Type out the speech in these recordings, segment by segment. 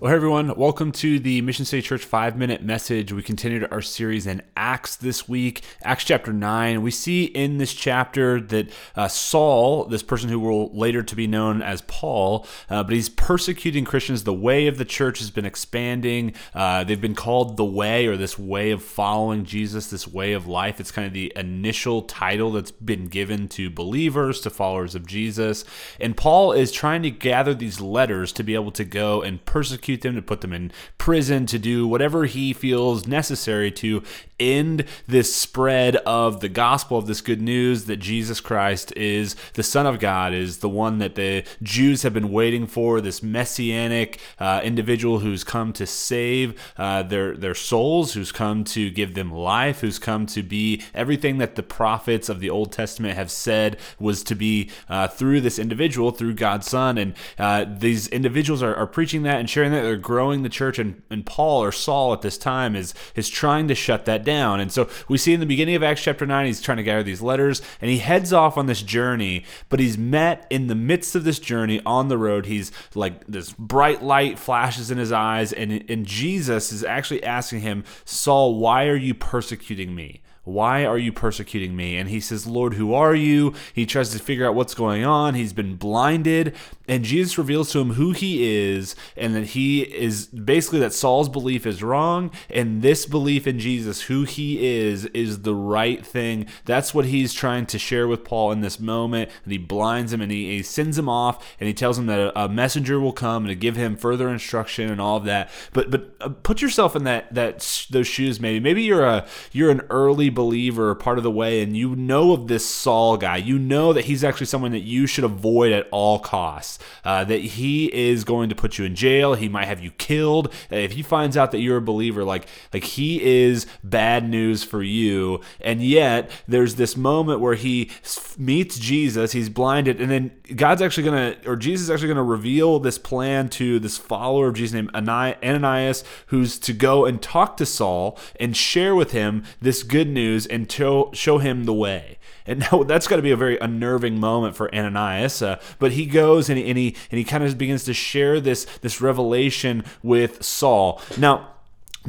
Well, hey everyone, welcome to the Mission City Church five minute message. We continued our series in Acts this week, Acts chapter 9. We see in this chapter that uh, Saul, this person who will later to be known as Paul, uh, but he's persecuting Christians. The way of the church has been expanding. Uh, they've been called the way or this way of following Jesus, this way of life. It's kind of the initial title that's been given to believers, to followers of Jesus. And Paul is trying to gather these letters to be able to go and persecute them, to put them in prison, to do whatever he feels necessary to end this spread of the gospel of this good news that Jesus Christ is the Son of God, is the one that the Jews have been waiting for, this messianic uh, individual who's come to save uh, their, their souls, who's come to give them life, who's come to be everything that the prophets of the Old Testament have said was to be uh, through this individual, through God's Son. And uh, these individuals are, are preaching that and sharing that. They're growing the church. And, and Paul or Saul at this time is, is trying to shut that down. And so we see in the beginning of Acts chapter 9, he's trying to gather these letters and he heads off on this journey, but he's met in the midst of this journey on the road. He's like this bright light flashes in his eyes, and, and Jesus is actually asking him, Saul, why are you persecuting me? Why are you persecuting me? And he says, Lord, who are you? He tries to figure out what's going on. He's been blinded. And Jesus reveals to him who he is and that he is basically that Saul's belief is wrong. And this belief in Jesus, who he is, is the right thing. That's what he's trying to share with Paul in this moment. And he blinds him and he, he sends him off and he tells him that a, messenger will come to give him further instruction and all of that. But but uh, put yourself in that that those shoes maybe. Maybe you're a you're an early believer part of the way and you know of this Saul guy. You know that he's actually someone that you should avoid at all costs. Uh, that he is going to put you in jail. He might have you killed. Uh, if he finds out that you're a believer, like like he is bad news for you. And yet there's this moment where he meets Jesus. He's blinded, and then God's actually gonna or Jesus is actually gonna reveal this plan to this follower of Jesus named Ananias, who's to go and talk to Saul and share with him this good news news and to, show him the way. And now that's got to be a very unnerving moment for Ananias. Uh, but he goes and and he and he kind of begins to share this this revelation with Saul. Now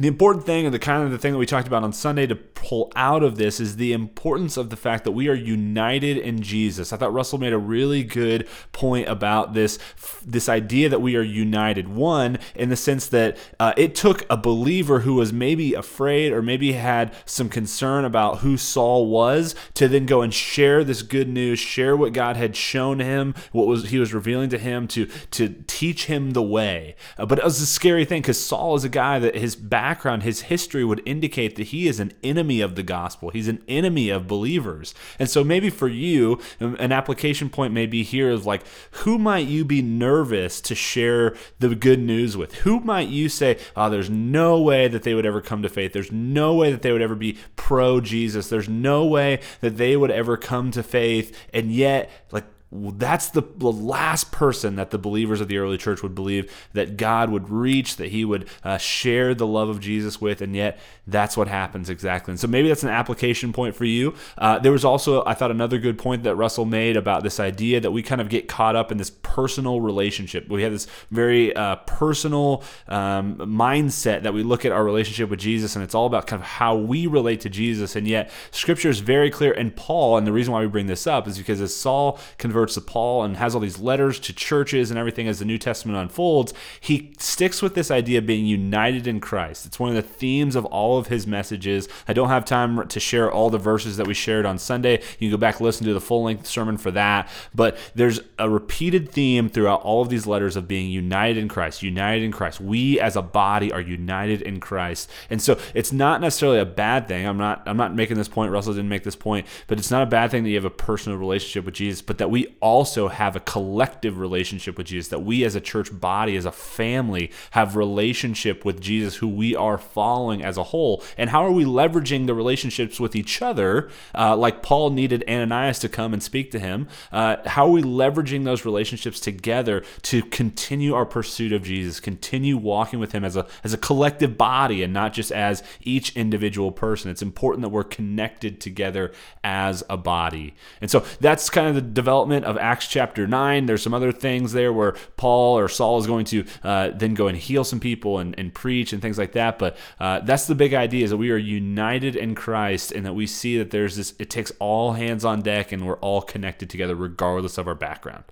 the important thing and the kind of the thing that we talked about on Sunday to pull out of this is the importance of the fact that we are united in Jesus. I thought Russell made a really good point about this this idea that we are united. One, in the sense that uh, it took a believer who was maybe afraid or maybe had some concern about who Saul was to then go and share this good news, share what God had shown him, what was he was revealing to him to to teach him the way. Uh, but it was a scary thing because Saul is a guy that his background, his history would indicate that he is an enemy of the gospel. He's an enemy of believers. And so maybe for you, an application point may be here is like, who might you be nervous to share the good news with? Who might you say, oh, there's no way that they would ever come to faith? There's no way that they would ever be pro Jesus. There's no way that they would ever come to faith. And yet, like, that's the, the last person that the believers of the early church would believe that God would reach, that he would uh, share the love of Jesus with, and yet that's what happens exactly. And so maybe that's an application point for you. Uh, there was also, I thought, another good point that Russell made about this idea that we kind of get caught up in this personal relationship. We have this very uh, personal um, mindset that we look at our relationship with Jesus, and it's all about kind of how we relate to Jesus. And yet, Scripture is very clear. And Paul, and the reason why we bring this up is because as Saul converted converts to Paul and has all these letters to churches and everything as the New Testament unfolds, he sticks with this idea of being united in Christ. It's one of the themes of all of his messages. I don't have time to share all the verses that we shared on Sunday. You can go back and listen to the full length sermon for that. But there's a repeated theme throughout all of these letters of being united in Christ, united in Christ. We as a body are united in Christ. And so it's not necessarily a bad thing. I'm not I'm not making this point. Russell didn't make this point, but it's not a bad thing that you have a personal relationship with Jesus, but that we also have a collective relationship with Jesus, that we as a church body, as a family, have relationship with Jesus who we are following as a whole. And how are we leveraging the relationships with each other, uh, like Paul needed Ananias to come and speak to him? Uh, how are we leveraging those relationships together to continue our pursuit of Jesus, continue walking with him as a, as a collective body and not just as each individual person? It's important that we're connected together as a body. And so that's kind of the development of Acts chapter 9. There's some other things there where Paul or Saul is going to uh, then go and heal some people and, and preach and things like that. But uh, that's the big idea is that we are united in Christ and that we see that there's this, it takes all hands on deck and we're all connected together regardless of our background.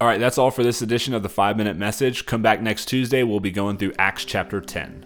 All right, that's all for this edition of the five minute message. Come back next Tuesday. We'll be going through Acts chapter 10.